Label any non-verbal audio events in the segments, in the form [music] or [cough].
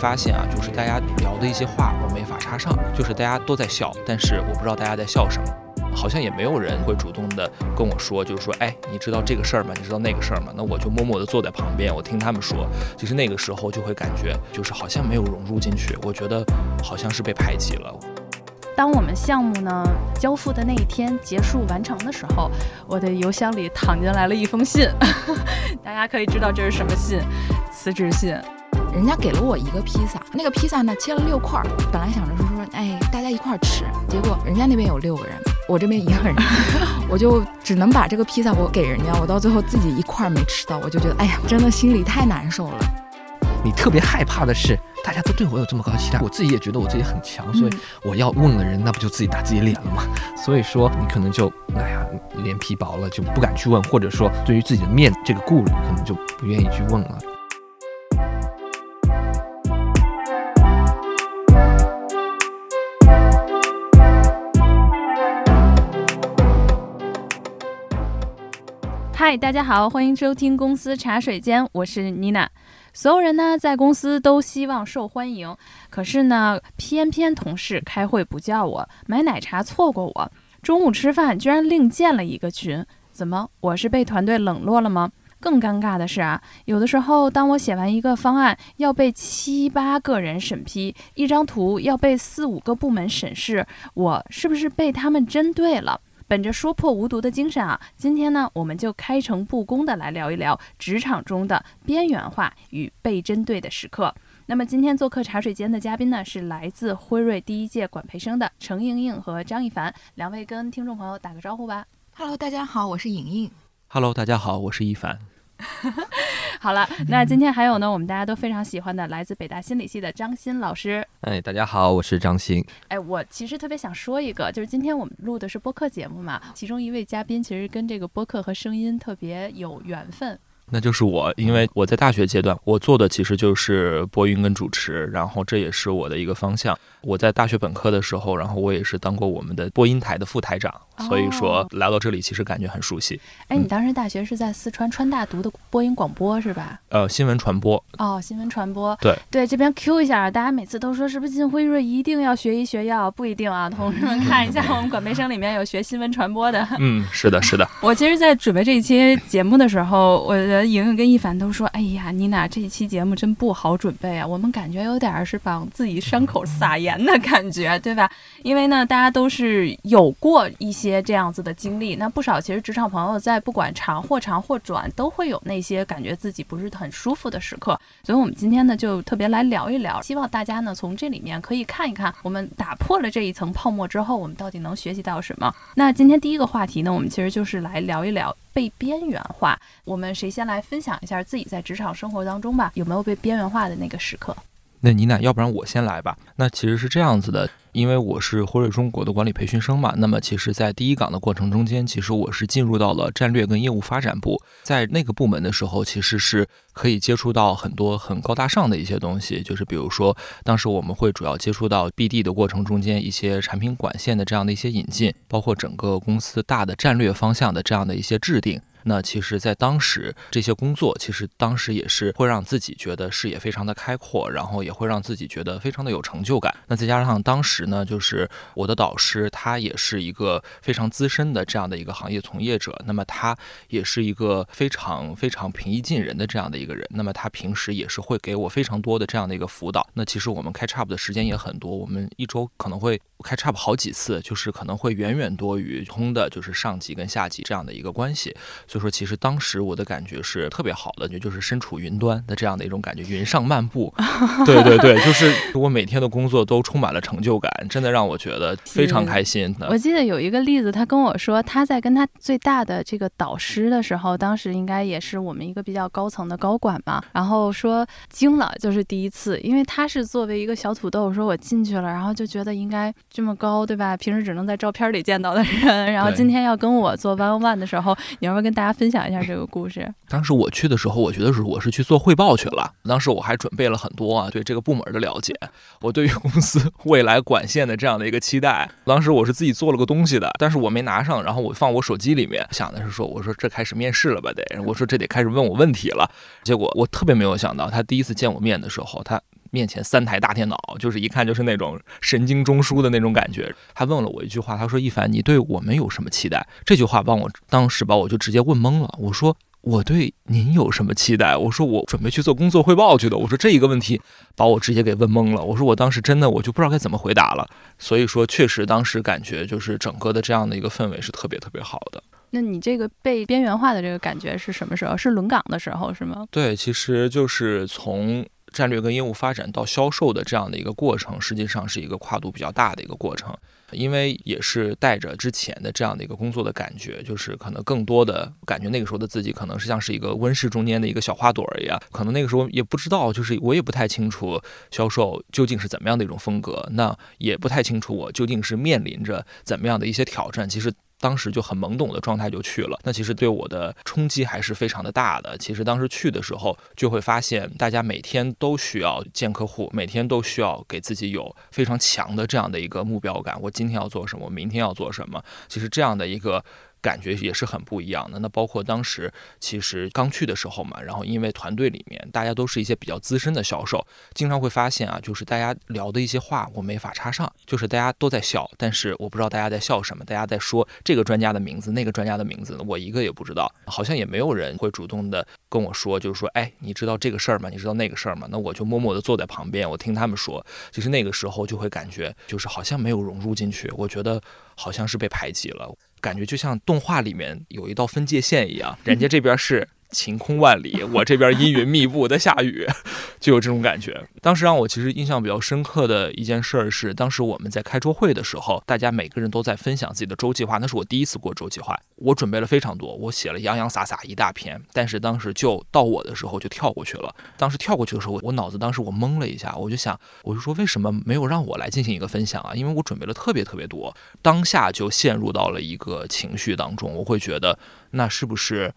发现啊，就是大家聊的一些话我没法插上，就是大家都在笑，但是我不知道大家在笑什么，好像也没有人会主动的跟我说，就是说，哎，你知道这个事儿吗？你知道那个事儿吗？那我就默默的坐在旁边，我听他们说，其实那个时候就会感觉，就是好像没有融入进去，我觉得好像是被排挤了。当我们项目呢交付的那一天结束完成的时候，我的邮箱里躺进来了一封信，[laughs] 大家可以知道这是什么信，辞职信。人家给了我一个披萨，那个披萨呢切了六块，本来想着说说，哎，大家一块吃，结果人家那边有六个人，我这边一个人，[laughs] 我就只能把这个披萨我给人家，我到最后自己一块没吃到，我就觉得，哎呀，真的心里太难受了。你特别害怕的是，大家都对我有这么高期待，我自己也觉得我自己很强，所以我要问了人，那不就自己打自己脸了吗？所以说你可能就，哎呀，脸皮薄了，就不敢去问，或者说对于自己的面这个顾虑，可能就不愿意去问了。嗨，大家好，欢迎收听公司茶水间，我是妮娜。所有人呢，在公司都希望受欢迎，可是呢，偏偏同事开会不叫我，买奶茶错过我，中午吃饭居然另建了一个群，怎么？我是被团队冷落了吗？更尴尬的是啊，有的时候，当我写完一个方案要被七八个人审批，一张图要被四五个部门审视，我是不是被他们针对了？本着说破无毒的精神啊，今天呢，我们就开诚布公的来聊一聊职场中的边缘化与被针对的时刻。那么今天做客茶水间的嘉宾呢，是来自辉瑞第一届管培生的程莹莹和张一凡两位，跟听众朋友打个招呼吧。Hello，大家好，我是莹莹。Hello，大家好，我是一凡。[laughs] 好了，那今天还有呢，我们大家都非常喜欢的，来自北大心理系的张欣老师。哎，大家好，我是张欣。哎，我其实特别想说一个，就是今天我们录的是播客节目嘛，其中一位嘉宾其实跟这个播客和声音特别有缘分。那就是我，因为我在大学阶段，我做的其实就是播音跟主持，然后这也是我的一个方向。我在大学本科的时候，然后我也是当过我们的播音台的副台长，所以说来到这里其实感觉很熟悉。哎，你当时大学是在四川川大读的播音广播是吧？呃，新闻传播。哦，新闻传播。对对，这边 Q 一下，大家每次都说是不是进辉瑞一定要学医学药？不一定啊，同志们 [laughs] 看一下我们管培生里面有学新闻传播的。嗯，是的，是的。我其实，在准备这一期节目的时候，我的莹莹跟一凡都说：“哎呀，妮娜这一期节目真不好准备啊，我们感觉有点是往自己伤口撒盐的感觉。”对吧？因为呢，大家都是有过一些这样子的经历。那不少其实职场朋友在不管长或长或短，都会有那些感觉自己不是很舒服的时刻。所以，我们今天呢，就特别来聊一聊，希望大家呢，从这里面可以看一看，我们打破了这一层泡沫之后，我们到底能学习到什么。那今天第一个话题呢，我们其实就是来聊一聊被边缘化。我们谁先来分享一下自己在职场生活当中吧，有没有被边缘化的那个时刻？那你俩，要不然我先来吧。那其实是这样子的。因为我是辉瑞中国的管理培训生嘛，那么其实，在第一岗的过程中间，其实我是进入到了战略跟业务发展部，在那个部门的时候，其实是可以接触到很多很高大上的一些东西，就是比如说，当时我们会主要接触到 BD 的过程中间一些产品管线的这样的一些引进，包括整个公司大的战略方向的这样的一些制定。那其实，在当时这些工作，其实当时也是会让自己觉得视野非常的开阔，然后也会让自己觉得非常的有成就感。那再加上当时呢，就是我的导师，他也是一个非常资深的这样的一个行业从业者，那么他也是一个非常非常平易近人的这样的一个人。那么他平时也是会给我非常多的这样的一个辅导。那其实我们开 CHAP 的时间也很多，我们一周可能会开 CHAP 好几次，就是可能会远远多于通的，就是上级跟下级这样的一个关系。所以说，其实当时我的感觉是特别好的，就就是身处云端的这样的一种感觉，云上漫步。[laughs] 对对对，就是我每天的工作都充满了成就感，真的让我觉得非常开心。我记得有一个例子，他跟我说，他在跟他最大的这个导师的时候，当时应该也是我们一个比较高层的高管嘛，然后说惊了，就是第一次，因为他是作为一个小土豆，说我进去了，然后就觉得应该这么高，对吧？平时只能在照片里见到的人，然后今天要跟我做 one on one 的时候，你要不要跟大家分享？一下这个故事。当时我去的时候，我觉得是我是去做汇报去了。当时我还准备了很多啊，对这个部门的了解，我对于公司未来管线的这样的一个期待。当时我是自己做了个东西的，但是我没拿上，然后我放我手机里面，想的是说，我说这开始面试了吧得，我说这得开始问我问题了。结果我特别没有想到，他第一次见我面的时候，他。面前三台大电脑，就是一看就是那种神经中枢的那种感觉。他问了我一句话，他说：“一凡，你对我们有什么期待？”这句话帮我当时把我就直接问懵了。我说：“我对您有什么期待？”我说：“我准备去做工作汇报去的。”我说这一个问题把我直接给问懵了。我说我当时真的我就不知道该怎么回答了。所以说，确实当时感觉就是整个的这样的一个氛围是特别特别好的。那你这个被边缘化的这个感觉是什么时候？是轮岗的时候是吗？对，其实就是从战略跟业务发展到销售的这样的一个过程，实际上是一个跨度比较大的一个过程。因为也是带着之前的这样的一个工作的感觉，就是可能更多的感觉那个时候的自己可能是像是一个温室中间的一个小花朵一样，可能那个时候也不知道，就是我也不太清楚销售究竟是怎么样的一种风格，那也不太清楚我究竟是面临着怎么样的一些挑战。其实。当时就很懵懂的状态就去了，那其实对我的冲击还是非常的大的。其实当时去的时候，就会发现大家每天都需要见客户，每天都需要给自己有非常强的这样的一个目标感。我今天要做什么？我明天要做什么？其实这样的一个。感觉也是很不一样的。那包括当时其实刚去的时候嘛，然后因为团队里面大家都是一些比较资深的销售，经常会发现啊，就是大家聊的一些话我没法插上，就是大家都在笑，但是我不知道大家在笑什么，大家在说这个专家的名字，那个专家的名字，我一个也不知道，好像也没有人会主动的跟我说，就是说，哎，你知道这个事儿吗？你知道那个事儿吗？那我就默默的坐在旁边，我听他们说。其实那个时候就会感觉，就是好像没有融入进去，我觉得好像是被排挤了。感觉就像动画里面有一道分界线一样，人家这边是。晴空万里，我这边阴云密布在下雨，[laughs] 就有这种感觉。当时让我其实印象比较深刻的一件事儿是，当时我们在开周会的时候，大家每个人都在分享自己的周计划。那是我第一次过周计划，我准备了非常多，我写了洋洋洒洒一大篇。但是当时就到我的时候就跳过去了。当时跳过去的时候，我脑子当时我懵了一下，我就想，我就说为什么没有让我来进行一个分享啊？因为我准备了特别特别多，当下就陷入到了一个情绪当中，我会觉得那是不是？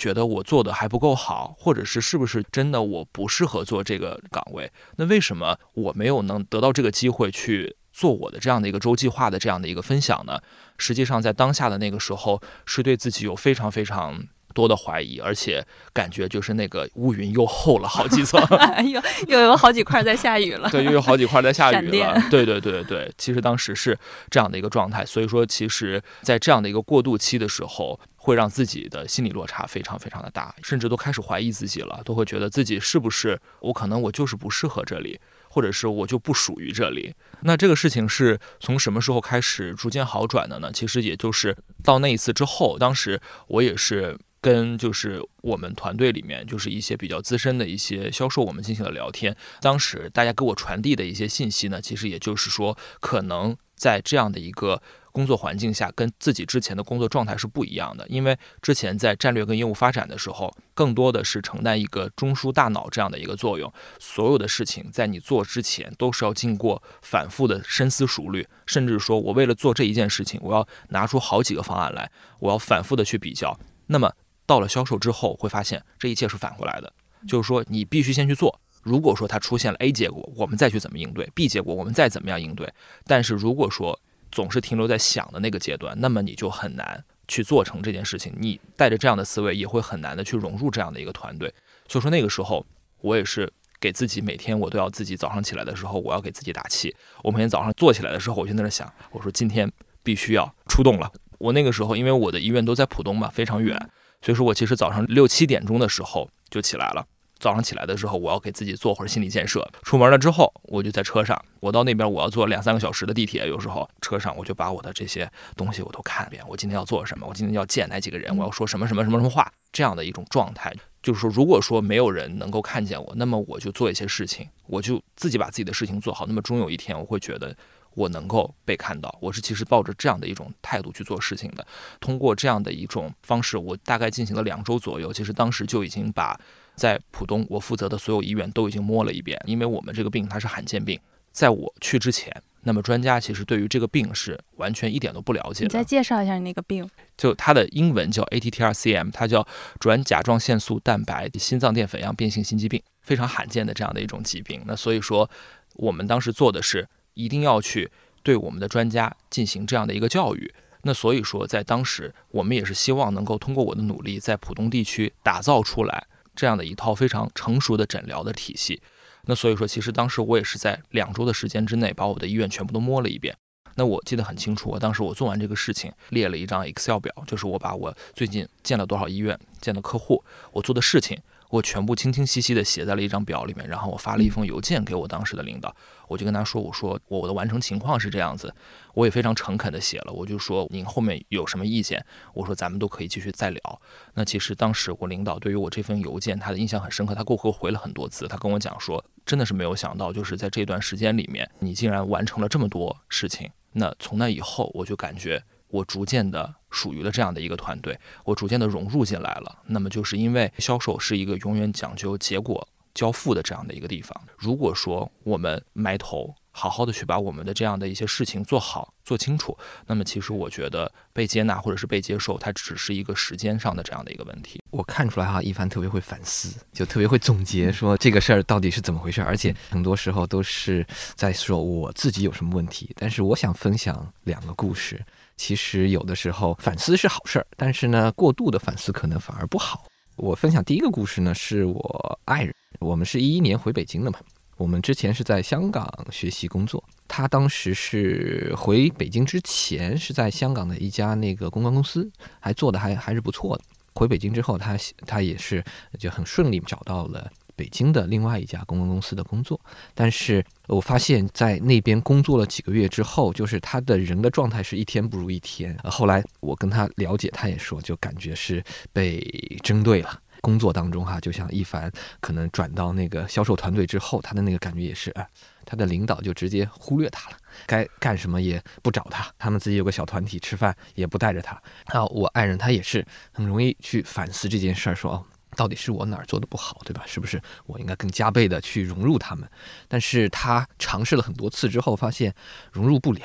觉得我做的还不够好，或者是是不是真的我不适合做这个岗位？那为什么我没有能得到这个机会去做我的这样的一个周计划的这样的一个分享呢？实际上，在当下的那个时候，是对自己有非常非常多的怀疑，而且感觉就是那个乌云又厚了好几层，[laughs] 又又有好几块在下雨了。对，又有好几块在下雨了。[laughs] 对对对对，其实当时是这样的一个状态。所以说，其实在这样的一个过渡期的时候。会让自己的心理落差非常非常的大，甚至都开始怀疑自己了，都会觉得自己是不是我可能我就是不适合这里，或者是我就不属于这里。那这个事情是从什么时候开始逐渐好转的呢？其实也就是到那一次之后，当时我也是跟就是我们团队里面就是一些比较资深的一些销售，我们进行了聊天。当时大家给我传递的一些信息呢，其实也就是说，可能在这样的一个。工作环境下跟自己之前的工作状态是不一样的，因为之前在战略跟业务发展的时候，更多的是承担一个中枢大脑这样的一个作用，所有的事情在你做之前都是要经过反复的深思熟虑，甚至说我为了做这一件事情，我要拿出好几个方案来，我要反复的去比较。那么到了销售之后，会发现这一切是反过来的，就是说你必须先去做。如果说它出现了 A 结果，我们再去怎么应对；B 结果，我们再怎么样应对。但是如果说总是停留在想的那个阶段，那么你就很难去做成这件事情。你带着这样的思维，也会很难的去融入这样的一个团队。所以说那个时候，我也是给自己每天我都要自己早上起来的时候，我要给自己打气。我每天早上坐起来的时候，我就在那想，我说今天必须要出动了。我那个时候，因为我的医院都在浦东嘛，非常远，所以说我其实早上六七点钟的时候就起来了。早上起来的时候，我要给自己做会儿心理建设。出门了之后，我就在车上。我到那边，我要坐两三个小时的地铁。有时候车上，我就把我的这些东西我都看一遍。我今天要做什么？我今天要见哪几个人？我要说什么什么什么什么话？这样的一种状态，就是说，如果说没有人能够看见我，那么我就做一些事情，我就自己把自己的事情做好。那么终有一天，我会觉得我能够被看到。我是其实抱着这样的一种态度去做事情的。通过这样的一种方式，我大概进行了两周左右。其实当时就已经把。在浦东，我负责的所有医院都已经摸了一遍，因为我们这个病它是罕见病。在我去之前，那么专家其实对于这个病是完全一点都不了解的。你再介绍一下你那个病，就它的英文叫 ATTR-CM，它叫转甲状腺素蛋白心脏淀粉样变性心肌病，非常罕见的这样的一种疾病。那所以说，我们当时做的是一定要去对我们的专家进行这样的一个教育。那所以说，在当时我们也是希望能够通过我的努力，在浦东地区打造出来。这样的一套非常成熟的诊疗的体系，那所以说，其实当时我也是在两周的时间之内，把我的医院全部都摸了一遍。那我记得很清楚，我当时我做完这个事情，列了一张 Excel 表，就是我把我最近见了多少医院，见的客户，我做的事情。我全部清清晰晰的写在了一张表里面，然后我发了一封邮件给我当时的领导，我就跟他说，我说我的完成情况是这样子，我也非常诚恳的写了，我就说您后面有什么意见，我说咱们都可以继续再聊。那其实当时我领导对于我这封邮件，他的印象很深刻，他给我回了很多次，他跟我讲说，真的是没有想到，就是在这段时间里面，你竟然完成了这么多事情。那从那以后，我就感觉。我逐渐的属于了这样的一个团队，我逐渐的融入进来了。那么就是因为销售是一个永远讲究结果交付的这样的一个地方。如果说我们埋头好好的去把我们的这样的一些事情做好做清楚，那么其实我觉得被接纳或者是被接受，它只是一个时间上的这样的一个问题。我看出来哈，一凡特别会反思，就特别会总结，说这个事儿到底是怎么回事，而且很多时候都是在说我自己有什么问题。但是我想分享两个故事。其实有的时候反思是好事儿，但是呢，过度的反思可能反而不好。我分享第一个故事呢，是我爱人，我们是一一年回北京的嘛，我们之前是在香港学习工作，他当时是回北京之前是在香港的一家那个公关公司，还做的还还是不错的。回北京之后，他他也是就很顺利找到了。北京的另外一家公关公司的工作，但是我发现，在那边工作了几个月之后，就是他的人的状态是一天不如一天。后来我跟他了解，他也说，就感觉是被针对了。工作当中哈，就像一凡可能转到那个销售团队之后，他的那个感觉也是，哎，他的领导就直接忽略他了，该干什么也不找他，他们自己有个小团体吃饭也不带着他。啊，我爱人他也是很容易去反思这件事儿，说哦。到底是我哪儿做的不好，对吧？是不是我应该更加倍的去融入他们？但是他尝试了很多次之后，发现融入不了。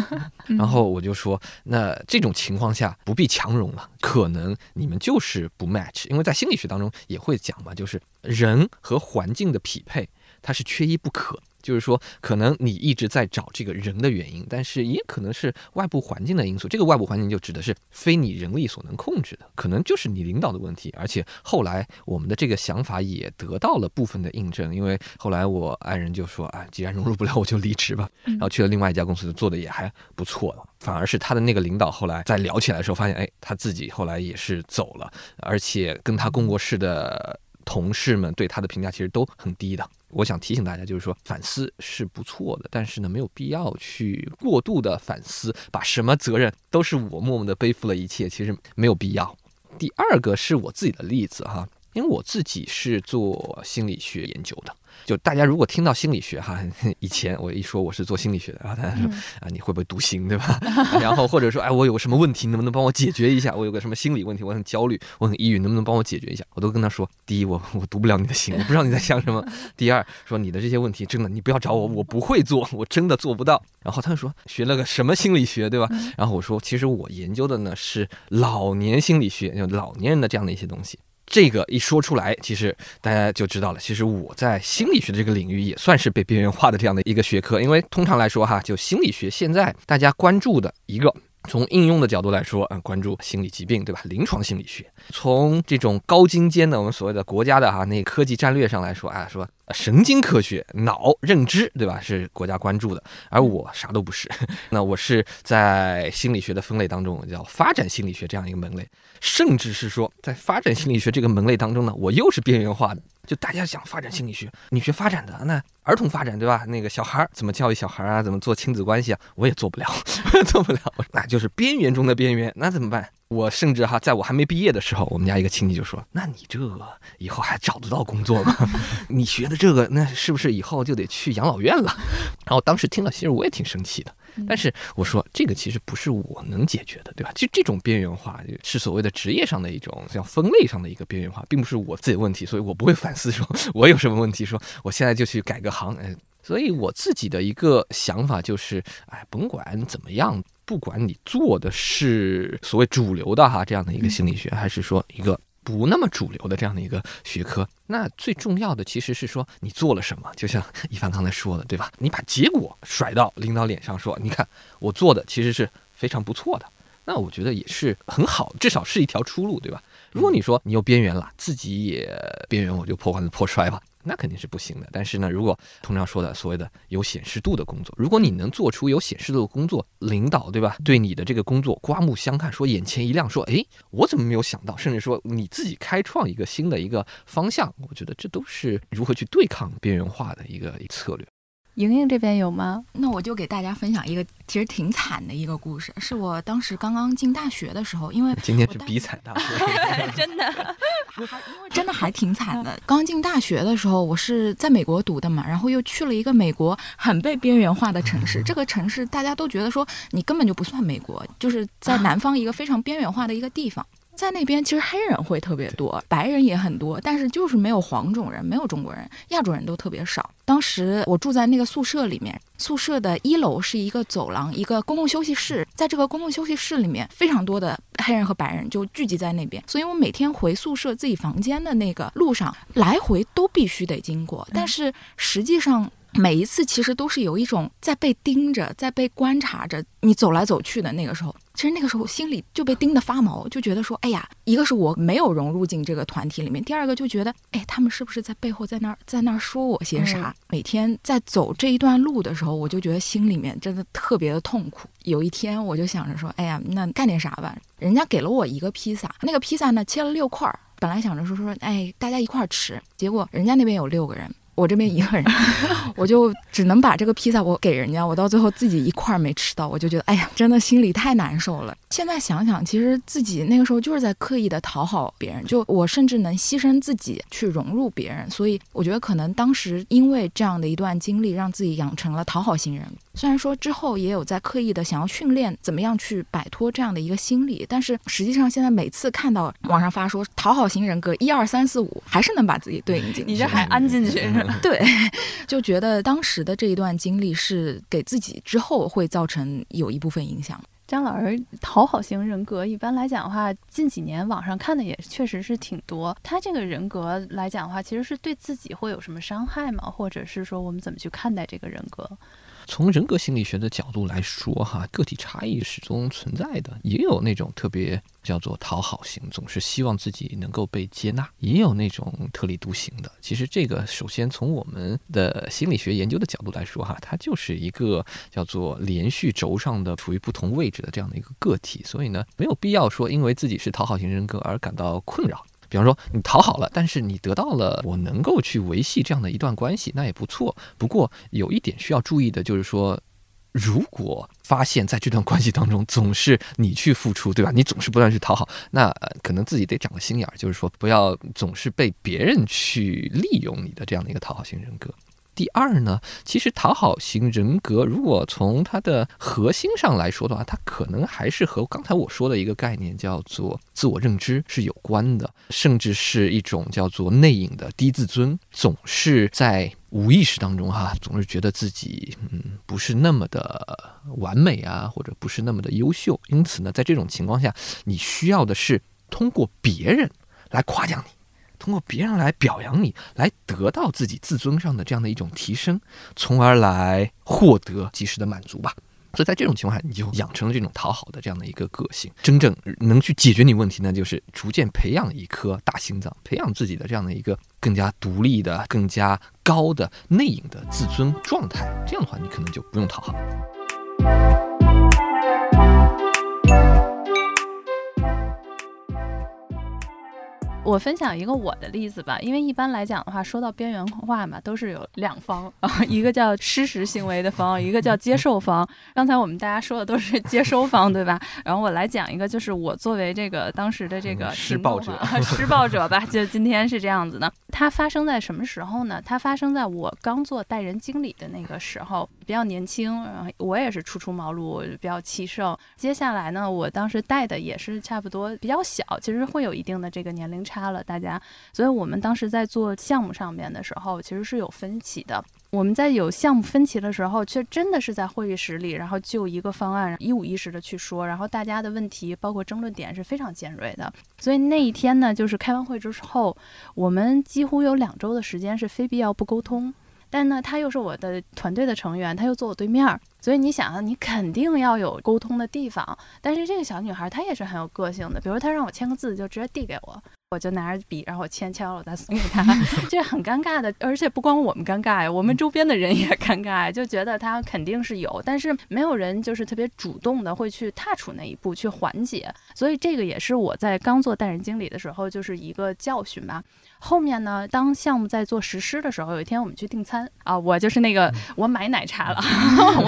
[laughs] 然后我就说，那这种情况下不必强融了，可能你们就是不 match。因为在心理学当中也会讲嘛，就是人和环境的匹配，它是缺一不可。就是说，可能你一直在找这个人的原因，但是也可能是外部环境的因素。这个外部环境就指的是非你人力所能控制的，可能就是你领导的问题。而且后来我们的这个想法也得到了部分的印证，因为后来我爱人就说：“啊，既然融入不了，我就离职吧。”然后去了另外一家公司，做的也还不错了。反而是他的那个领导后来在聊起来的时候，发现，哎，他自己后来也是走了，而且跟他共过事的同事们对他的评价其实都很低的。我想提醒大家，就是说反思是不错的，但是呢，没有必要去过度的反思，把什么责任都是我默默的背负了一切，其实没有必要。第二个是我自己的例子哈，因为我自己是做心理学研究的。就大家如果听到心理学哈，[laughs] 以前我一说我是做心理学的，然后大家说啊你会不会读心对吧？[laughs] 然后或者说哎我有个什么问题能不能帮我解决一下？我有个什么心理问题我很焦虑我很抑郁能不能帮我解决一下？我都跟他说，第一我我读不了你的心，我不知道你在想什么。[laughs] 第二说你的这些问题真的你不要找我，我不会做，我真的做不到。然后他就说学了个什么心理学对吧？然后我说其实我研究的呢是老年心理学，就老年人的这样的一些东西。这个一说出来，其实大家就知道了。其实我在心理学的这个领域也算是被边缘化的这样的一个学科，因为通常来说哈，就心理学现在大家关注的一个，从应用的角度来说，嗯，关注心理疾病，对吧？临床心理学，从这种高精尖的我们所谓的国家的哈那科技战略上来说啊，说神经科学、脑认知，对吧？是国家关注的，而我啥都不是。[laughs] 那我是在心理学的分类当中叫发展心理学这样一个门类。甚至是说，在发展心理学这个门类当中呢，我又是边缘化的。就大家想发展心理学，你学发展的，那儿童发展对吧？那个小孩怎么教育小孩啊？怎么做亲子关系啊？我也做不了，[laughs] 做不了，那就是边缘中的边缘。那怎么办？我甚至哈，在我还没毕业的时候，我们家一个亲戚就说：“那你这个以后还找得到工作吗？[laughs] 你学的这个，那是不是以后就得去养老院了？”然后当时听了，其实我也挺生气的。但是我说这个其实不是我能解决的，对吧？就这种边缘化是所谓的职业上的一种像分类上的一个边缘化，并不是我自己的问题，所以我不会反思说我有什么问题，说我现在就去改个行。哎，所以我自己的一个想法就是，哎，甭管怎么样，不管你做的是所谓主流的哈这样的一个心理学，还是说一个。不那么主流的这样的一个学科，那最重要的其实是说你做了什么。就像一凡刚才说的，对吧？你把结果甩到领导脸上，说你看我做的其实是非常不错的，那我觉得也是很好，至少是一条出路，对吧？如果你说你又边缘了，自己也边缘，我就破罐子破摔吧。那肯定是不行的。但是呢，如果通常说的所谓的有显示度的工作，如果你能做出有显示度的工作，领导对吧？对你的这个工作刮目相看，说眼前一亮，说哎，我怎么没有想到？甚至说你自己开创一个新的一个方向，我觉得这都是如何去对抗边缘化的一个策略。莹莹这边有吗？那我就给大家分享一个其实挺惨的一个故事，是我当时刚刚进大学的时候，因为 [laughs] 今天是比惨大会，[laughs] 真的，因 [laughs] 为真的还挺惨的。刚进大学的时候，我是在美国读的嘛，然后又去了一个美国很被边缘化的城市，这个城市大家都觉得说你根本就不算美国，就是在南方一个非常边缘化的一个地方。在那边，其实黑人会特别多，白人也很多，但是就是没有黄种人，没有中国人，亚洲人都特别少。当时我住在那个宿舍里面，宿舍的一楼是一个走廊，一个公共休息室，在这个公共休息室里面，非常多的黑人和白人就聚集在那边，所以我每天回宿舍自己房间的那个路上，来回都必须得经过，但是实际上。每一次其实都是有一种在被盯着，在被观察着，你走来走去的那个时候，其实那个时候心里就被盯得发毛，就觉得说，哎呀，一个是我没有融入进这个团体里面，第二个就觉得，哎，他们是不是在背后在那儿在那儿说我些啥？每天在走这一段路的时候，我就觉得心里面真的特别的痛苦。有一天我就想着说，哎呀，那干点啥吧？人家给了我一个披萨，那个披萨呢切了六块儿，本来想着说说，哎，大家一块儿吃，结果人家那边有六个人。我这边一个人，[laughs] 我就只能把这个披萨我给人家，我到最后自己一块儿没吃到，我就觉得哎呀，真的心里太难受了。现在想想，其实自己那个时候就是在刻意的讨好别人，就我甚至能牺牲自己去融入别人，所以我觉得可能当时因为这样的一段经历，让自己养成了讨好型人。虽然说之后也有在刻意的想要训练怎么样去摆脱这样的一个心理，但是实际上现在每次看到网上发说讨好型人格一二三四五，还是能把自己对应进去。你这还安进去？[laughs] 对，[laughs] 就觉得当时的这一段经历是给自己之后会造成有一部分影响。张老师，讨好型人格一般来讲的话，近几年网上看的也确实是挺多。他这个人格来讲的话，其实是对自己会有什么伤害吗？或者是说我们怎么去看待这个人格？从人格心理学的角度来说，哈，个体差异始终存在的，也有那种特别叫做讨好型，总是希望自己能够被接纳；也有那种特立独行的。其实这个，首先从我们的心理学研究的角度来说，哈，它就是一个叫做连续轴上的处于不同位置的这样的一个个体，所以呢，没有必要说因为自己是讨好型人格而感到困扰。比方说，你讨好了，但是你得到了我能够去维系这样的一段关系，那也不错。不过有一点需要注意的就是说，如果发现在这段关系当中总是你去付出，对吧？你总是不断去讨好，那可能自己得长个心眼儿，就是说不要总是被别人去利用你的这样的一个讨好型人格。第二呢，其实讨好型人格，如果从它的核心上来说的话，它可能还是和刚才我说的一个概念叫做自我认知是有关的，甚至是一种叫做内隐的低自尊，总是在无意识当中哈，总是觉得自己嗯不是那么的完美啊，或者不是那么的优秀，因此呢，在这种情况下，你需要的是通过别人来夸奖你。通过别人来表扬你，来得到自己自尊上的这样的一种提升，从而来获得及时的满足吧。所以在这种情况下，你就养成了这种讨好的这样的一个个性。真正能去解决你问题呢，就是逐渐培养一颗大心脏，培养自己的这样的一个更加独立的、更加高的内隐的自尊状态。这样的话，你可能就不用讨好。我分享一个我的例子吧，因为一般来讲的话，说到边缘化嘛，都是有两方啊，一个叫施实行为的方，一个叫接受方。刚才我们大家说的都是接收方，对吧？然后我来讲一个，就是我作为这个当时的这个施暴者，施暴者吧，就今天是这样子的。它发生在什么时候呢？它发生在我刚做带人经理的那个时候，比较年轻，然后我也是初出茅庐，比较气盛。接下来呢，我当时带的也是差不多比较小，其实会有一定的这个年龄差。差了大家，所以我们当时在做项目上面的时候，其实是有分歧的。我们在有项目分歧的时候，却真的是在会议室里，然后就一个方案一五一十的去说，然后大家的问题包括争论点是非常尖锐的。所以那一天呢，就是开完会之后，我们几乎有两周的时间是非必要不沟通。但呢，他又是我的团队的成员，他又坐我对面，所以你想啊，你肯定要有沟通的地方。但是这个小女孩她也是很有个性的，比如她让我签个字，就直接递给我。我就拿着笔，然后我签签了，我再送给他，[laughs] 这很尴尬的。而且不光我们尴尬呀，我们周边的人也尴尬呀，就觉得他肯定是有，但是没有人就是特别主动的会去踏出那一步去缓解。所以这个也是我在刚做代人经理的时候就是一个教训吧。后面呢，当项目在做实施的时候，有一天我们去订餐啊，我就是那个我买奶茶了，[laughs]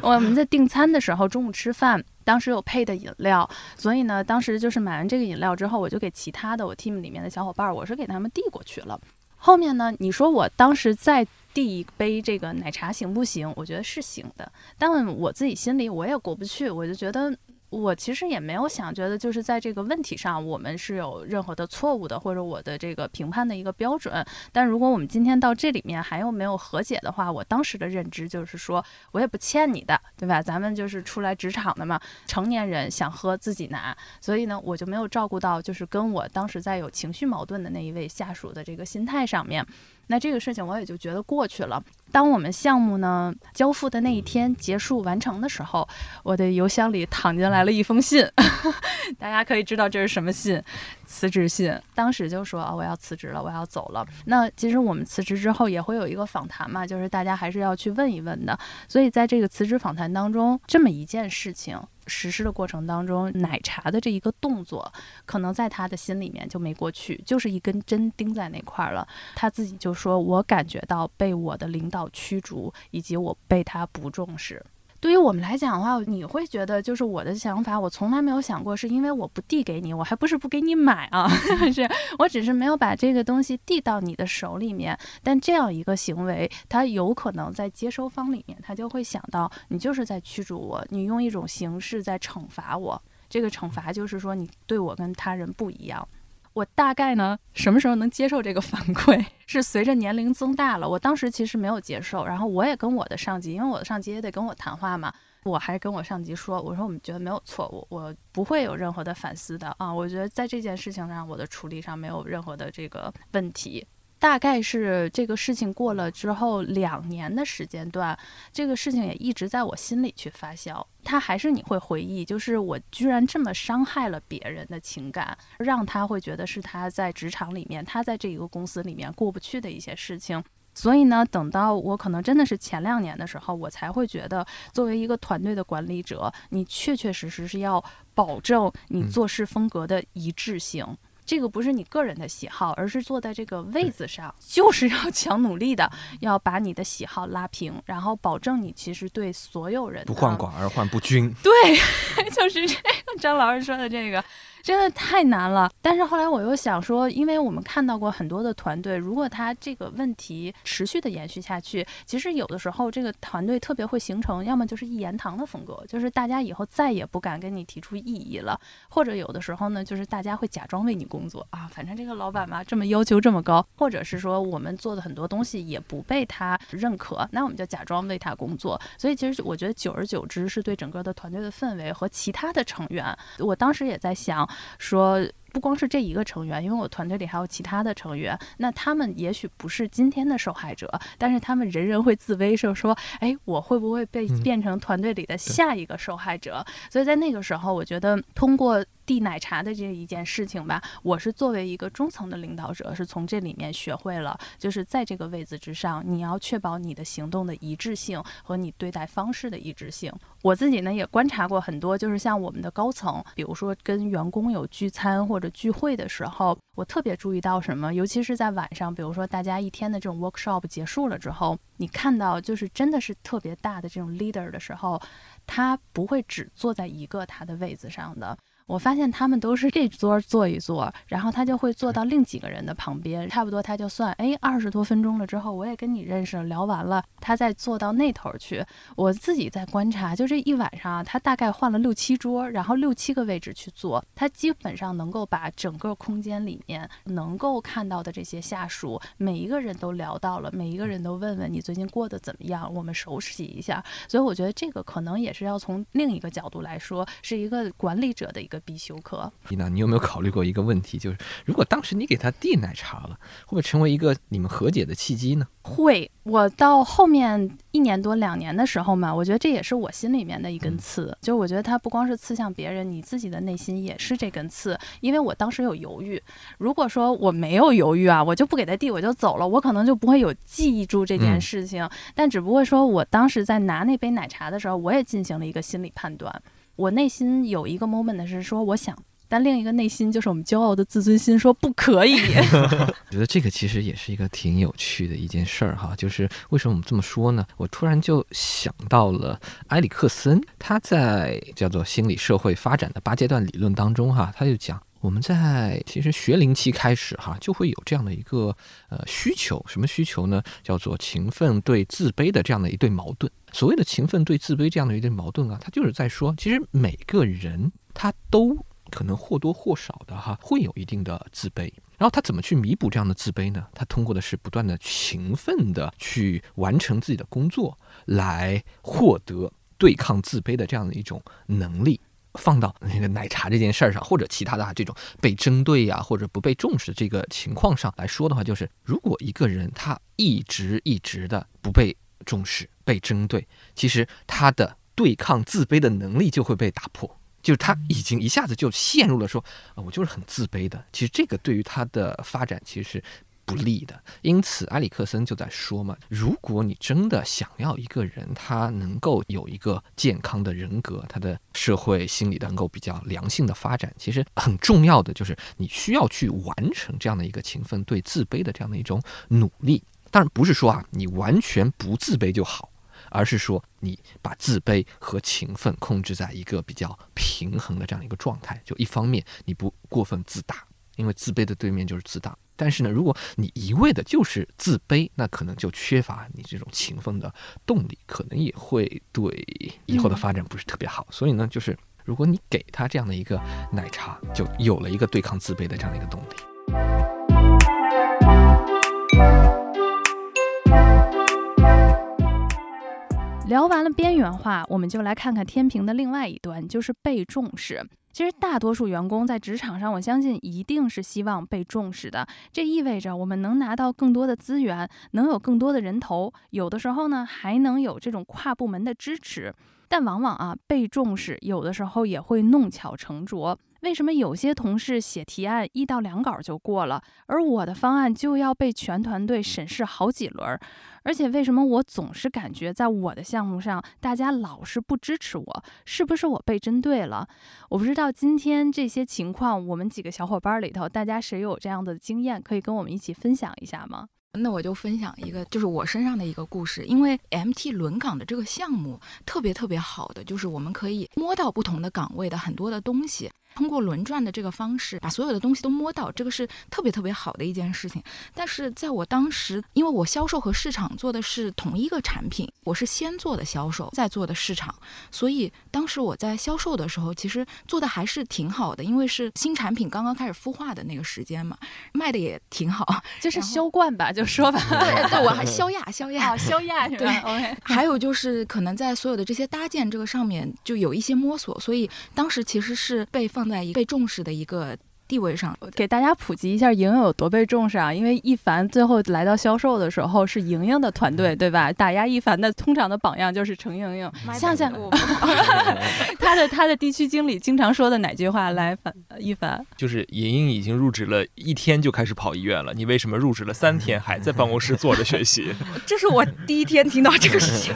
我我们在订餐的时候中午吃饭。当时有配的饮料，所以呢，当时就是买完这个饮料之后，我就给其他的我 team 里面的小伙伴，我是给他们递过去了。后面呢，你说我当时再递一杯这个奶茶行不行？我觉得是行的，但我自己心里我也过不去，我就觉得。我其实也没有想觉得，就是在这个问题上，我们是有任何的错误的，或者我的这个评判的一个标准。但如果我们今天到这里面还有没有和解的话，我当时的认知就是说，我也不欠你的，对吧？咱们就是出来职场的嘛，成年人想喝自己拿，所以呢，我就没有照顾到，就是跟我当时在有情绪矛盾的那一位下属的这个心态上面。那这个事情我也就觉得过去了。当我们项目呢交付的那一天结束完成的时候，我的邮箱里躺进来了一封信，[laughs] 大家可以知道这是什么信，辞职信。当时就说啊，我要辞职了，我要走了。那其实我们辞职之后也会有一个访谈嘛，就是大家还是要去问一问的。所以在这个辞职访谈当中，这么一件事情。实施的过程当中，奶茶的这一个动作，可能在他的心里面就没过去，就是一根针钉在那块儿了。他自己就说：“我感觉到被我的领导驱逐，以及我被他不重视。”对于我们来讲的话，你会觉得就是我的想法，我从来没有想过是因为我不递给你，我还不是不给你买啊，[laughs] 是我只是没有把这个东西递到你的手里面。但这样一个行为，他有可能在接收方里面，他就会想到你就是在驱逐我，你用一种形式在惩罚我。这个惩罚就是说你对我跟他人不一样。我大概呢，什么时候能接受这个反馈？[laughs] 是随着年龄增大了。我当时其实没有接受，然后我也跟我的上级，因为我的上级也得跟我谈话嘛，我还跟我上级说，我说我们觉得没有错误，我不会有任何的反思的啊。我觉得在这件事情上，我的处理上没有任何的这个问题。大概是这个事情过了之后两年的时间段，这个事情也一直在我心里去发酵。他还是你会回忆，就是我居然这么伤害了别人的情感，让他会觉得是他在职场里面，他在这一个公司里面过不去的一些事情。所以呢，等到我可能真的是前两年的时候，我才会觉得，作为一个团队的管理者，你确确实实是要保证你做事风格的一致性。这个不是你个人的喜好，而是坐在这个位子上，就是要强努力的，要把你的喜好拉平，然后保证你其实对所有人不患寡而患不均。对，[laughs] 就是这个张老师说的这个。真的太难了，但是后来我又想说，因为我们看到过很多的团队，如果他这个问题持续的延续下去，其实有的时候这个团队特别会形成，要么就是一言堂的风格，就是大家以后再也不敢跟你提出异议了，或者有的时候呢，就是大家会假装为你工作啊，反正这个老板嘛这么要求这么高，或者是说我们做的很多东西也不被他认可，那我们就假装为他工作。所以其实我觉得久而久之是对整个的团队的氛围和其他的成员，我当时也在想。说不光是这一个成员，因为我团队里还有其他的成员，那他们也许不是今天的受害者，但是他们人人会自危，是说，哎，我会不会被变成团队里的下一个受害者？所以在那个时候，我觉得通过。递奶茶的这一件事情吧，我是作为一个中层的领导者，是从这里面学会了，就是在这个位子之上，你要确保你的行动的一致性和你对待方式的一致性。我自己呢也观察过很多，就是像我们的高层，比如说跟员工有聚餐或者聚会的时候，我特别注意到什么，尤其是在晚上，比如说大家一天的这种 workshop 结束了之后，你看到就是真的是特别大的这种 leader 的时候，他不会只坐在一个他的位子上的。我发现他们都是这桌坐一坐，然后他就会坐到另几个人的旁边，差不多他就算，哎，二十多分钟了之后，我也跟你认识了，聊完了，他再坐到那头去。我自己在观察，就这一晚上，他大概换了六七桌，然后六七个位置去坐，他基本上能够把整个空间里面能够看到的这些下属，每一个人都聊到了，每一个人都问问你最近过得怎么样，我们熟悉一下。所以我觉得这个可能也是要从另一个角度来说，是一个管理者的一个。必修课。丽娜，你有没有考虑过一个问题，就是如果当时你给他递奶茶了，会不会成为一个你们和解的契机呢？会，我到后面一年多两年的时候嘛，我觉得这也是我心里面的一根嗯刺。就我觉得他不光是刺向别人，你自己的内心也是这根刺。因为我当时有犹豫，如果说我没有犹豫啊，我就不给他递，我就走了，我可能就不会有记忆住这件嗯事情。但只不过说我当时在拿那杯奶茶的时候，我也进行了一个心理判断。我内心有一个 moment 是说我想，但另一个内心就是我们骄傲的自尊心说不可以。[laughs] 我觉得这个其实也是一个挺有趣的一件事儿哈，就是为什么我们这么说呢？我突然就想到了埃里克森，他在叫做心理社会发展的八阶段理论当中哈，他就讲。我们在其实学龄期开始哈，就会有这样的一个呃需求，什么需求呢？叫做勤奋对自卑的这样的一对矛盾。所谓的勤奋对自卑这样的一对矛盾啊，它就是在说，其实每个人他都可能或多或少的哈会有一定的自卑，然后他怎么去弥补这样的自卑呢？他通过的是不断的勤奋的去完成自己的工作，来获得对抗自卑的这样的一种能力。放到那个奶茶这件事儿上，或者其他的这种被针对呀、或者不被重视这个情况上来说的话，就是如果一个人他一直一直的不被重视、被针对，其实他的对抗自卑的能力就会被打破。就是他已经一下子就陷入了说，啊，我就是很自卑的。其实这个对于他的发展其实不利的。因此，埃里克森就在说嘛，如果你真的想要一个人他能够有一个健康的人格，他的社会心理能够比较良性的发展，其实很重要的就是你需要去完成这样的一个勤奋对自卑的这样的一种努力。当然不是说啊，你完全不自卑就好。而是说你把自卑和勤奋控制在一个比较平衡的这样一个状态。就一方面你不过分自大，因为自卑的对面就是自大。但是呢，如果你一味的就是自卑，那可能就缺乏你这种勤奋的动力，可能也会对以后的发展不是特别好。所以呢，就是如果你给他这样的一个奶茶，就有了一个对抗自卑的这样的一个动力。聊完了边缘化，我们就来看看天平的另外一端，就是被重视。其实大多数员工在职场上，我相信一定是希望被重视的。这意味着我们能拿到更多的资源，能有更多的人头，有的时候呢还能有这种跨部门的支持。但往往啊，被重视有的时候也会弄巧成拙。为什么有些同事写提案一到两稿就过了，而我的方案就要被全团队审视好几轮？而且为什么我总是感觉在我的项目上，大家老是不支持我？是不是我被针对了？我不知道今天这些情况，我们几个小伙伴里头，大家谁有这样的经验，可以跟我们一起分享一下吗？那我就分享一个，就是我身上的一个故事。因为 MT 轮岗的这个项目特别特别好的，就是我们可以摸到不同的岗位的很多的东西，通过轮转的这个方式，把所有的东西都摸到，这个是特别特别好的一件事情。但是在我当时，因为我销售和市场做的是同一个产品，我是先做的销售，再做的市场，所以当时我在销售的时候，其实做的还是挺好的，因为是新产品刚刚开始孵化的那个时间嘛，卖的也挺好。就是销冠吧，就说吧。对对，我还 [laughs] 销亚销亚啊，。销亚 [laughs] 是吧对？OK，还有就是，可能在所有的这些搭建这个上面，就有一些摸索，所以当时其实是被放在一个被重视的一个地位上。给大家普及一下莹莹有多被重视啊！因为一凡最后来到销售的时候是莹莹的团队，对吧？打压一凡的通常的榜样就是程莹莹。像像他的他的地区经理经常说的哪句话？来，反一凡，就是莹莹已经入职了一天就开始跑医院了，你为什么入职了三天还在办公室坐着学习？[laughs] 这是我第一天听到这个事情。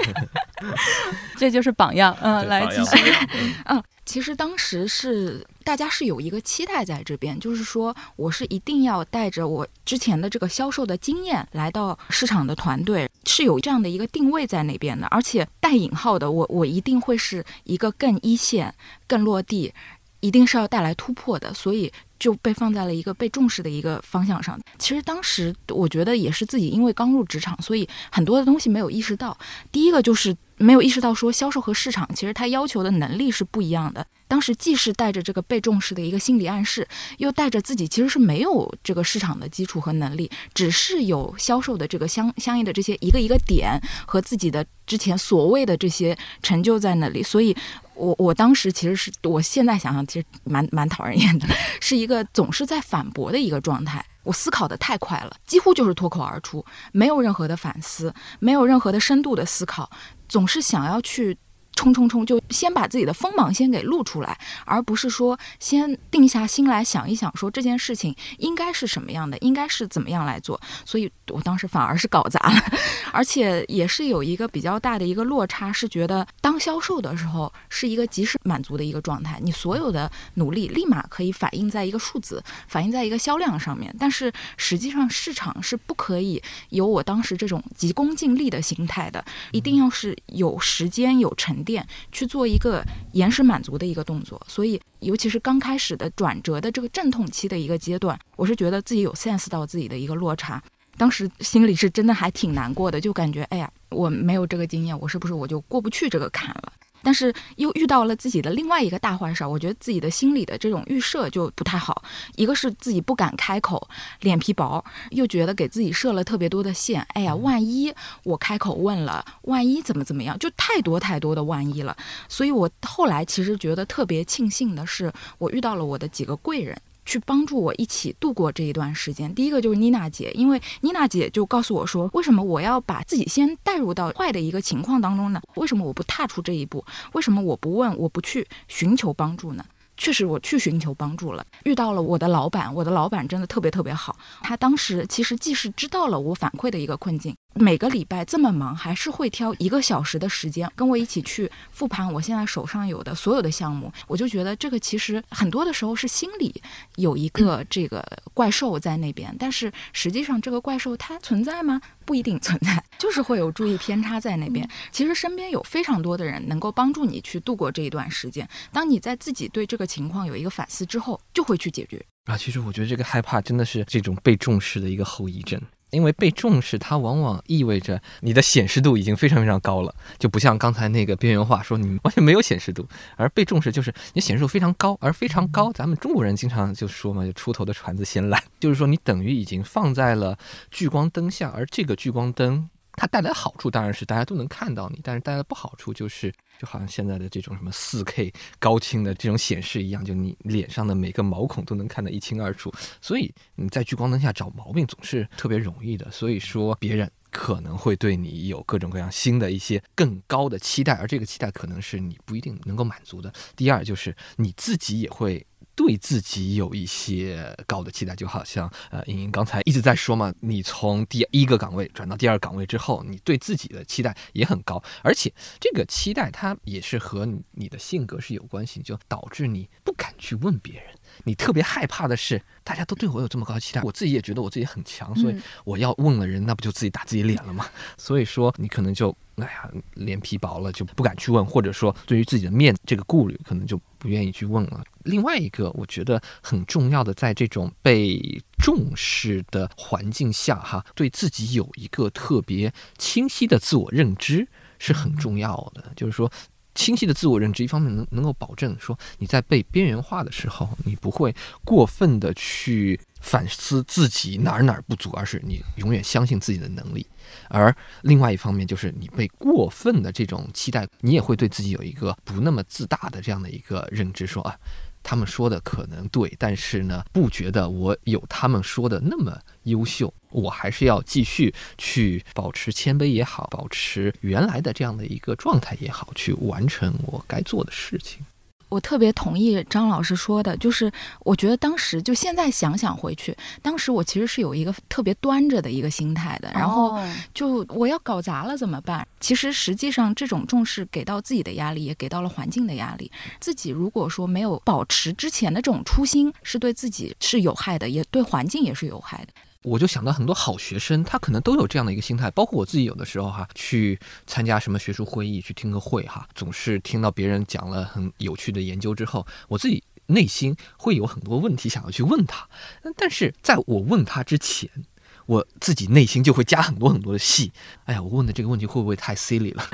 [laughs] 这就是榜样。嗯，来继续。[laughs] 嗯，其实当时是大家是有一个期待在这边，就是说我是一定要带着我之前的这个销售的经验来到市场的团队，是有这样的一个定位在那边的，而且带引号的，我我一定会是一个更一线、更落地，一定是要带来突破的，所以。就被放在了一个被重视的一个方向上。其实当时我觉得也是自己因为刚入职场，所以很多的东西没有意识到。第一个就是没有意识到说销售和市场其实它要求的能力是不一样的。当时既是带着这个被重视的一个心理暗示，又带着自己其实是没有这个市场的基础和能力，只是有销售的这个相相应的这些一个一个点和自己的之前所谓的这些成就在那里，[laughs] 所以。我我当时其实是我现在想想，其实蛮蛮讨人厌的，是一个总是在反驳的一个状态。我思考的太快了，几乎就是脱口而出，没有任何的反思，没有任何的深度的思考，总是想要去。冲冲冲！就先把自己的锋芒先给露出来，而不是说先定下心来想一想，说这件事情应该是什么样的，应该是怎么样来做。所以我当时反而是搞砸了，[laughs] 而且也是有一个比较大的一个落差，是觉得当销售的时候是一个及时满足的一个状态，你所有的努力立马可以反映在一个数字，反映在一个销量上面。但是实际上市场是不可以有我当时这种急功近利的心态的，一定要是有时间有沉。店去做一个延时满足的一个动作，所以尤其是刚开始的转折的这个阵痛期的一个阶段，我是觉得自己有 sense 到自己的一个落差，当时心里是真的还挺难过的，就感觉哎呀，我没有这个经验，我是不是我就过不去这个坎了？但是又遇到了自己的另外一个大坏事儿，我觉得自己的心里的这种预设就不太好。一个是自己不敢开口，脸皮薄，又觉得给自己设了特别多的线。哎呀，万一我开口问了，万一怎么怎么样，就太多太多的万一了。所以我后来其实觉得特别庆幸的是，我遇到了我的几个贵人。去帮助我一起度过这一段时间。第一个就是妮娜姐，因为妮娜姐就告诉我说，为什么我要把自己先带入到坏的一个情况当中呢？为什么我不踏出这一步？为什么我不问？我不去寻求帮助呢？确实，我去寻求帮助了，遇到了我的老板，我的老板真的特别特别好。他当时其实既是知道了我反馈的一个困境。每个礼拜这么忙，还是会挑一个小时的时间跟我一起去复盘我现在手上有的所有的项目。我就觉得这个其实很多的时候是心里有一个这个怪兽在那边，但是实际上这个怪兽它存在吗？不一定存在，[laughs] 就是会有注意偏差在那边。其实身边有非常多的人能够帮助你去度过这一段时间。当你在自己对这个情况有一个反思之后，就会去解决。啊，其实我觉得这个害怕真的是这种被重视的一个后遗症。因为被重视，它往往意味着你的显示度已经非常非常高了，就不像刚才那个边缘化说你完全没有显示度，而被重视就是你显示度非常高，而非常高，咱们中国人经常就说嘛，就出头的船子先烂，[laughs] 就是说你等于已经放在了聚光灯下，而这个聚光灯。它带来的好处当然是大家都能看到你，但是带来的不好处就是，就好像现在的这种什么四 K 高清的这种显示一样，就你脸上的每个毛孔都能看得一清二楚。所以你在聚光灯下找毛病总是特别容易的。所以说别人可能会对你有各种各样新的一些更高的期待，而这个期待可能是你不一定能够满足的。第二就是你自己也会。对自己有一些高的期待，就好像呃，莹莹刚才一直在说嘛，你从第一个岗位转到第二岗位之后，你对自己的期待也很高，而且这个期待它也是和你的性格是有关系，就导致你不敢去问别人。你特别害怕的是，大家都对我有这么高的期待，我自己也觉得我自己很强，所以我要问了人，那不就自己打自己脸了吗？[laughs] 所以说，你可能就哎呀，脸皮薄了，就不敢去问，或者说对于自己的面这个顾虑，可能就不愿意去问了。另外一个，我觉得很重要的，在这种被重视的环境下，哈，对自己有一个特别清晰的自我认知是很重要的，就是说。清晰的自我认知，一方面能能够保证说你在被边缘化的时候，你不会过分的去反思自己哪儿哪儿不足，而是你永远相信自己的能力；而另外一方面，就是你被过分的这种期待，你也会对自己有一个不那么自大的这样的一个认知，说啊。他们说的可能对，但是呢，不觉得我有他们说的那么优秀。我还是要继续去保持谦卑也好，保持原来的这样的一个状态也好，去完成我该做的事情。我特别同意张老师说的，就是我觉得当时就现在想想回去，当时我其实是有一个特别端着的一个心态的，然后就我要搞砸了怎么办？其实实际上这种重视给到自己的压力，也给到了环境的压力。自己如果说没有保持之前的这种初心，是对自己是有害的，也对环境也是有害的。我就想到很多好学生，他可能都有这样的一个心态，包括我自己有的时候哈，去参加什么学术会议，去听个会哈，总是听到别人讲了很有趣的研究之后，我自己内心会有很多问题想要去问他，但是在我问他之前，我自己内心就会加很多很多的戏。哎呀，我问的这个问题会不会太 silly 了，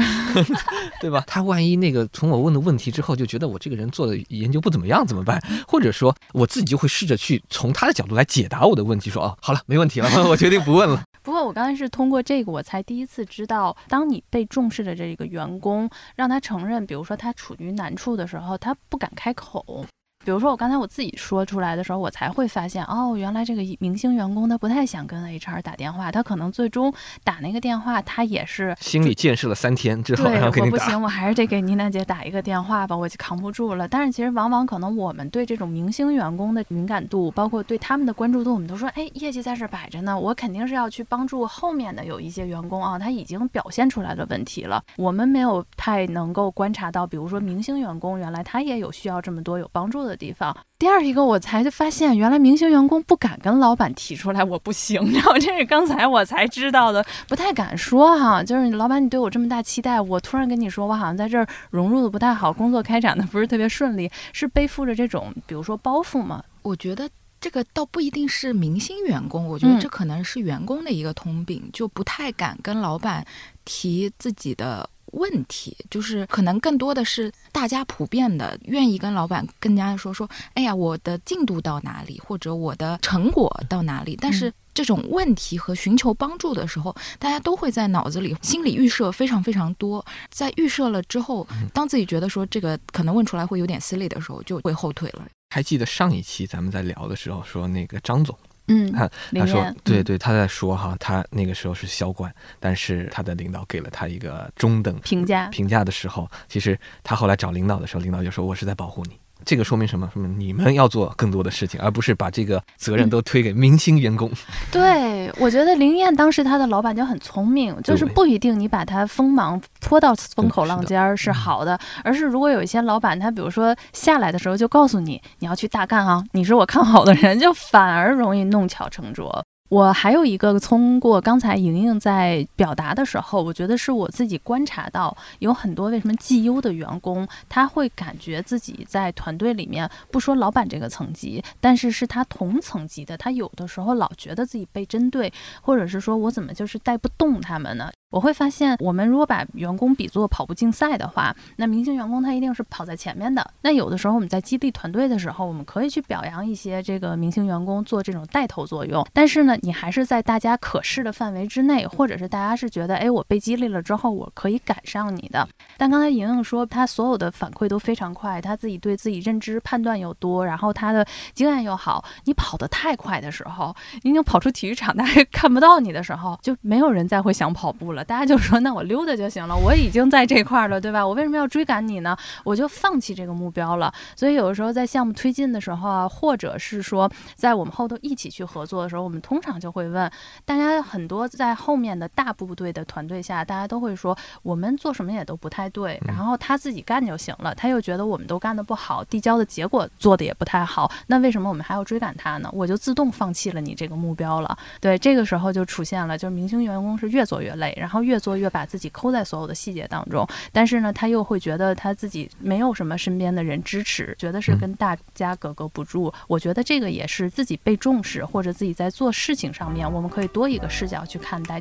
[laughs] 对吧？他万一那个从我问的问题之后就觉得我这个人做的研究不怎么样怎么办？或者说我自己就会试着去从他的角度来解答我的问题，说哦，好了，没问题了，[laughs] 我决定不问了。不过我刚才是通过这个，我才第一次知道，当你被重视的这个员工，让他承认，比如说他处于难处的时候，他不敢开口。比如说我刚才我自己说出来的时候，我才会发现，哦，原来这个明星员工他不太想跟 HR 打电话，他可能最终打那个电话，他也是心理建设了三天之后，然后给你打。[laughs] 我不行，我还是得给妮娜姐打一个电话吧，我就扛不住了。但是其实往往可能我们对这种明星员工的敏感度，包括对他们的关注度，我们都说，哎，业绩在这摆着呢，我肯定是要去帮助后面的有一些员工啊，他已经表现出来的问题了。我们没有太能够观察到，比如说明星员工原来他也有需要这么多有帮助的地方。第二一个，我才发现原来明星员工不敢跟老板提出来我不行，然后这是刚才我才知道的，不太敢说哈。就是老板，你对我这么大期待，我突然跟你说，我好像在这儿融入的不太好，工作开展的不是特别顺利，是背负着这种比如说包袱吗？我觉得这个倒不一定是明星员工，我觉得这可能是员工的一个通病，就不太敢跟老板提自己的。问题就是可能更多的是大家普遍的愿意跟老板更加说说，哎呀，我的进度到哪里，或者我的成果到哪里。但是这种问题和寻求帮助的时候，大家都会在脑子里心理预设非常非常多。在预设了之后，当自己觉得说这个可能问出来会有点私利的时候，就会后退了。还记得上一期咱们在聊的时候说那个张总。嗯，他他说对对，他在说哈，他那个时候是销冠，但是他的领导给了他一个中等评价评价的时候，其实他后来找领导的时候，领导就说我是在保护你。这个说明什么？说明你们要做更多的事情，而不是把这个责任都推给明星员工。对，我觉得林燕当时她的老板就很聪明，就是不一定你把她锋芒拖到风口浪尖儿是好的，而是如果有一些老板他比如说下来的时候就告诉你你要去大干啊，你是我看好的人，就反而容易弄巧成拙。我还有一个通过刚才莹莹在表达的时候，我觉得是我自己观察到有很多为什么绩优的员工，他会感觉自己在团队里面不说老板这个层级，但是是他同层级的，他有的时候老觉得自己被针对，或者是说我怎么就是带不动他们呢？我会发现，我们如果把员工比作跑步竞赛的话，那明星员工他一定是跑在前面的。那有的时候我们在激励团队的时候，我们可以去表扬一些这个明星员工做这种带头作用。但是呢，你还是在大家可视的范围之内，或者是大家是觉得，哎，我被激励了之后，我可以赶上你的。但刚才莹莹说，他所有的反馈都非常快，他自己对自己认知判断又多，然后他的经验又好。你跑得太快的时候，你已经跑出体育场，大家看不到你的时候，就没有人再会想跑步了。大家就说：“那我溜达就行了，我已经在这块儿了，对吧？我为什么要追赶你呢？我就放弃这个目标了。所以有的时候在项目推进的时候啊，或者是说在我们后头一起去合作的时候，我们通常就会问大家，很多在后面的大部队的团队下，大家都会说我们做什么也都不太对，然后他自己干就行了，他又觉得我们都干得不好，递交的结果做的也不太好，那为什么我们还要追赶他呢？我就自动放弃了你这个目标了。对，这个时候就出现了，就是明星员工是越做越累，然后越做。越把自己抠在所有的细节当中，但是呢，他又会觉得他自己没有什么身边的人支持，觉得是跟大家格格不入。我觉得这个也是自己被重视，或者自己在做事情上面，我们可以多一个视角去看待。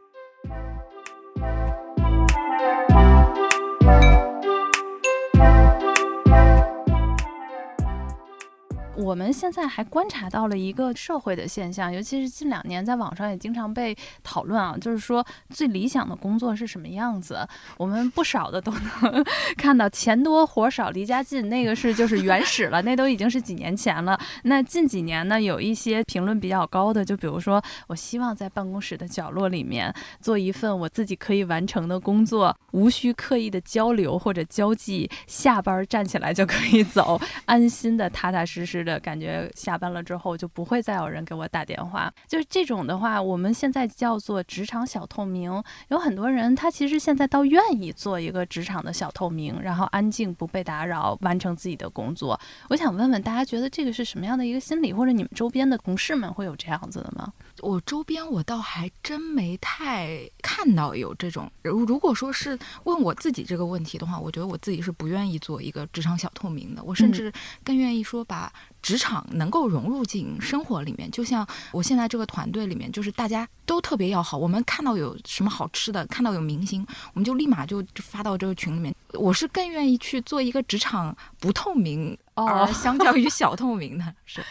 我们现在还观察到了一个社会的现象，尤其是近两年在网上也经常被讨论啊，就是说最理想的工作是什么样子？我们不少的都能 [laughs] 看到钱多活少离家近，那个是就是原始了，那都已经是几年前了。那近几年呢，有一些评论比较高的，就比如说我希望在办公室的角落里面做一份我自己可以完成的工作，无需刻意的交流或者交际，下班站起来就可以走，安心的踏踏实实的。感觉下班了之后就不会再有人给我打电话，就是这种的话，我们现在叫做职场小透明。有很多人他其实现在倒愿意做一个职场的小透明，然后安静不被打扰，完成自己的工作。我想问问大家，觉得这个是什么样的一个心理，或者你们周边的同事们会有这样子的吗？我周边我倒还真没太看到有这种。如如果说是问我自己这个问题的话，我觉得我自己是不愿意做一个职场小透明的。我甚至更愿意说把。职场能够融入进生活里面。就像我现在这个团队里面，就是大家都特别要好。我们看到有什么好吃的，看到有明星，我们就立马就发到这个群里面。我是更愿意去做一个职场不透明，而相较于小透明的是。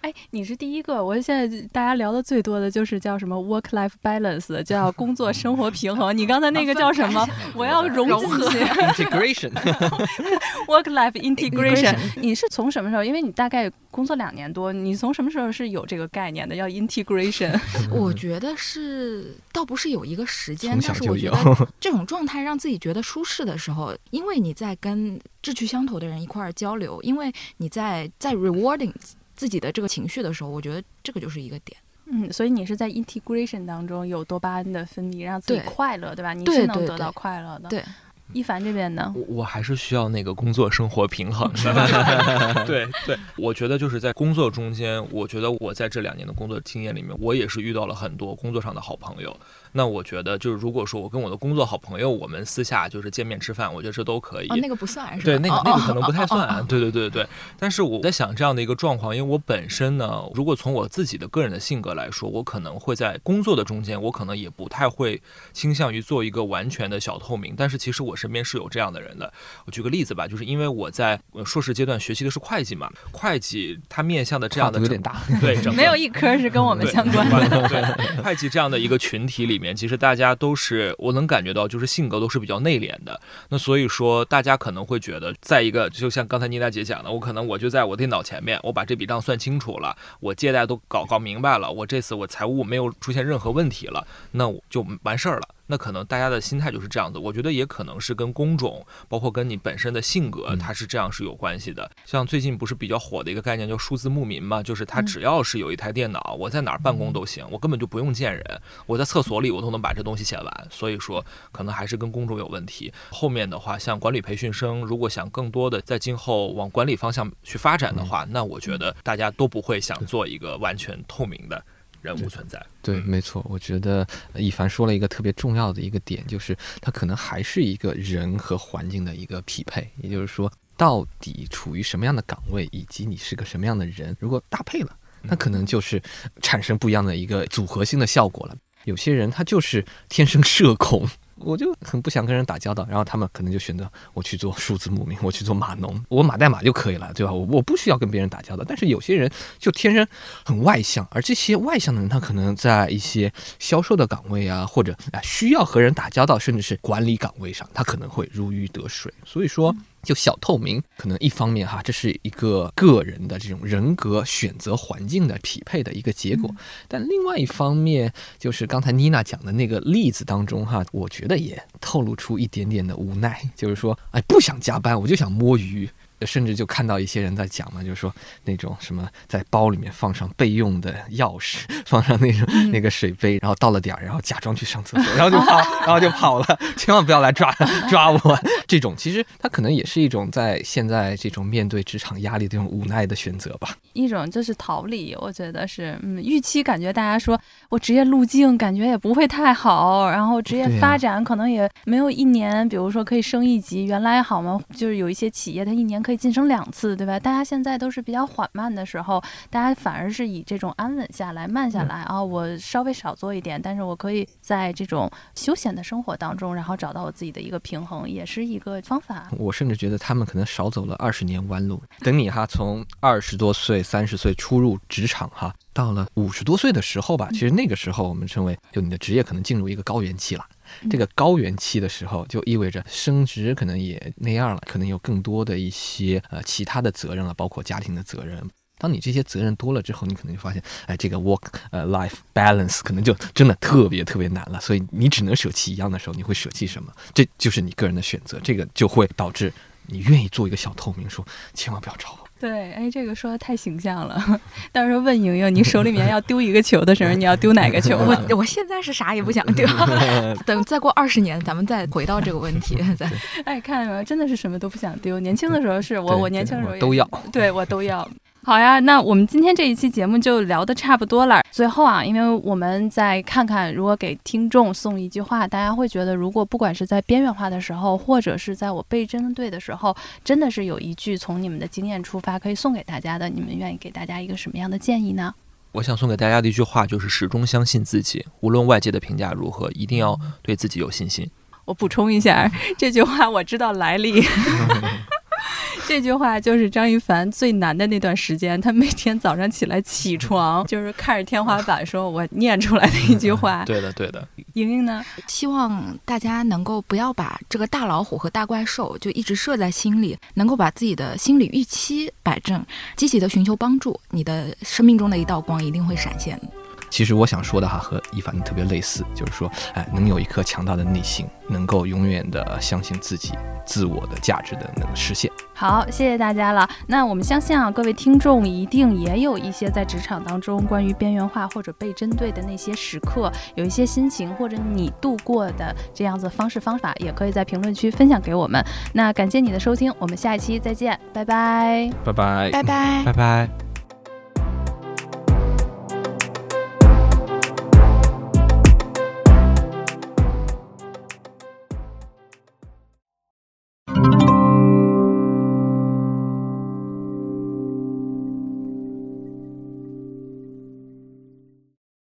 哎，你是第一个。我现在大家聊的最多的就是叫什么 work life balance，叫工作生活平衡。你刚才那个叫什么？我要融进去。integration。[laughs] work life integration。你是从什么时候？因为你大概工作两年多，你从什么时候是有这个概念的？要 integration。[laughs] 我觉得是，倒不是有一个时间，但是我觉得这种状态让自己觉得舒适的时候，因为你在跟志趣相投的人一块儿交流，因为你在在 rewarding。自己的这个情绪的时候，我觉得这个就是一个点。嗯，所以你是在 integration 当中有多巴胺的分泌，让自己快乐，对吧？你是能得到快乐的。对。一凡这边呢，我我还是需要那个工作生活平衡的。[laughs] [laughs] 对对，我觉得就是在工作中间，我觉得我在这两年的工作经验里面，我也是遇到了很多工作上的好朋友。那我觉得就是如果说我跟我的工作好朋友，我们私下就是见面吃饭，我觉得这都可以。哦，那个不算是吧？对，那个那个可能不太算。对对对对。但是我在想这样的一个状况，因为我本身呢，如果从我自己的个人的性格来说，我可能会在工作的中间，我可能也不太会倾向于做一个完全的小透明。但是其实我身边是有这样的人的。我举个例子吧，就是因为我在硕士阶段学习的是会计嘛，会计它面向的这样的有点大，对，没有一科是跟我们相关的。对，会计这样的一个群体里里面，其实大家。都是我能感觉到，就是性格都是比较内敛的。那所以说，大家可能会觉得，在一个就像刚才倪大姐讲的，我可能我就在我电脑前面，我把这笔账算清楚了，我借贷都搞搞明白了，我这次我财务没有出现任何问题了，那我就完事儿了。那可能大家的心态就是这样子，我觉得也可能是跟工种，包括跟你本身的性格，它是这样是有关系的。像最近不是比较火的一个概念叫数字牧民嘛，就是他只要是有一台电脑，我在哪儿办公都行，我根本就不用见人，我在厕所里我都能把这东西写完。所以说，可能还是跟工种有问题。后面的话，像管理培训生，如果想更多的在今后往管理方向去发展的话，那我觉得大家都不会想做一个完全透明的。人物存在，对，没错。我觉得一凡说了一个特别重要的一个点，就是他可能还是一个人和环境的一个匹配，也就是说，到底处于什么样的岗位，以及你是个什么样的人，如果搭配了，那可能就是产生不一样的一个组合性的效果了。有些人他就是天生社恐。我就很不想跟人打交道，然后他们可能就选择我去做数字牧民，我去做码农，[laughs] 我码代码就可以了，对吧？我我不需要跟别人打交道。但是有些人就天生很外向，而这些外向的人，他可能在一些销售的岗位啊，或者啊需要和人打交道，甚至是管理岗位上，他可能会如鱼得水。所以说。就小透明，可能一方面哈，这是一个个人的这种人格选择环境的匹配的一个结果，但另外一方面，就是刚才妮娜讲的那个例子当中哈，我觉得也透露出一点点的无奈，就是说，哎，不想加班，我就想摸鱼。甚至就看到一些人在讲嘛，就是说那种什么在包里面放上备用的钥匙，放上那种那个水杯，然后到了点儿，然后假装去上厕所，[laughs] 然后就跑，然后就跑了，千万不要来抓抓我。这种其实他可能也是一种在现在这种面对职场压力这种无奈的选择吧。一种就是逃离，我觉得是，嗯，预期感觉大家说我职业路径感觉也不会太好，然后职业发展可能也没有一年，比如说可以升一级，原来好吗？就是有一些企业它一年。可以晋升两次，对吧？大家现在都是比较缓慢的时候，大家反而是以这种安稳下来、慢下来啊，我稍微少做一点，但是我可以在这种休闲的生活当中，然后找到我自己的一个平衡，也是一个方法。我甚至觉得他们可能少走了二十年弯路。等你哈，从二十多岁、三十岁初入职场哈，到了五十多岁的时候吧，其实那个时候我们称为，就你的职业可能进入一个高原期了。这个高原期的时候，就意味着升职可能也那样了，可能有更多的一些呃其他的责任了，包括家庭的责任。当你这些责任多了之后，你可能就发现，哎，这个 work 呃 life balance 可能就真的特别特别难了。所以你只能舍弃一样的时候，你会舍弃什么？这就是你个人的选择。这个就会导致你愿意做一个小透明，说千万不要找我。对，哎，这个说的太形象了。[laughs] 到时候问莹莹，你手里面要丢一个球的时候，你要丢哪个球？[laughs] 我我现在是啥也不想丢，[laughs] 等再过二十年，咱们再回到这个问题。再哎，看到没有，真的是什么都不想丢。年轻的时候是我，我年轻的时候都要，对我都要。好呀，那我们今天这一期节目就聊得差不多了。最后啊，因为我们再看看，如果给听众送一句话，大家会觉得，如果不管是在边缘化的时候，或者是在我被针对的时候，真的是有一句从你们的经验出发可以送给大家的，你们愿意给大家一个什么样的建议呢？我想送给大家的一句话就是：始终相信自己，无论外界的评价如何，一定要对自己有信心。我补充一下，这句话我知道来历。[laughs] 这句话就是张一凡最难的那段时间，他每天早上起来起床 [laughs] 就是看着天花板，说我念出来的一句话。[laughs] 对的，对的。莹莹呢？希望大家能够不要把这个大老虎和大怪兽就一直设在心里，能够把自己的心理预期摆正，积极的寻求帮助，你的生命中的一道光一定会闪现。其实我想说的哈，和一凡特别类似，就是说，哎，能有一颗强大的内心，能够永远的相信自己自我的价值的能实现。好，谢谢大家了。那我们相信啊，各位听众一定也有一些在职场当中关于边缘化或者被针对的那些时刻，有一些心情或者你度过的这样子方式方法，也可以在评论区分享给我们。那感谢你的收听，我们下一期再见，拜拜，拜拜，拜拜，拜拜。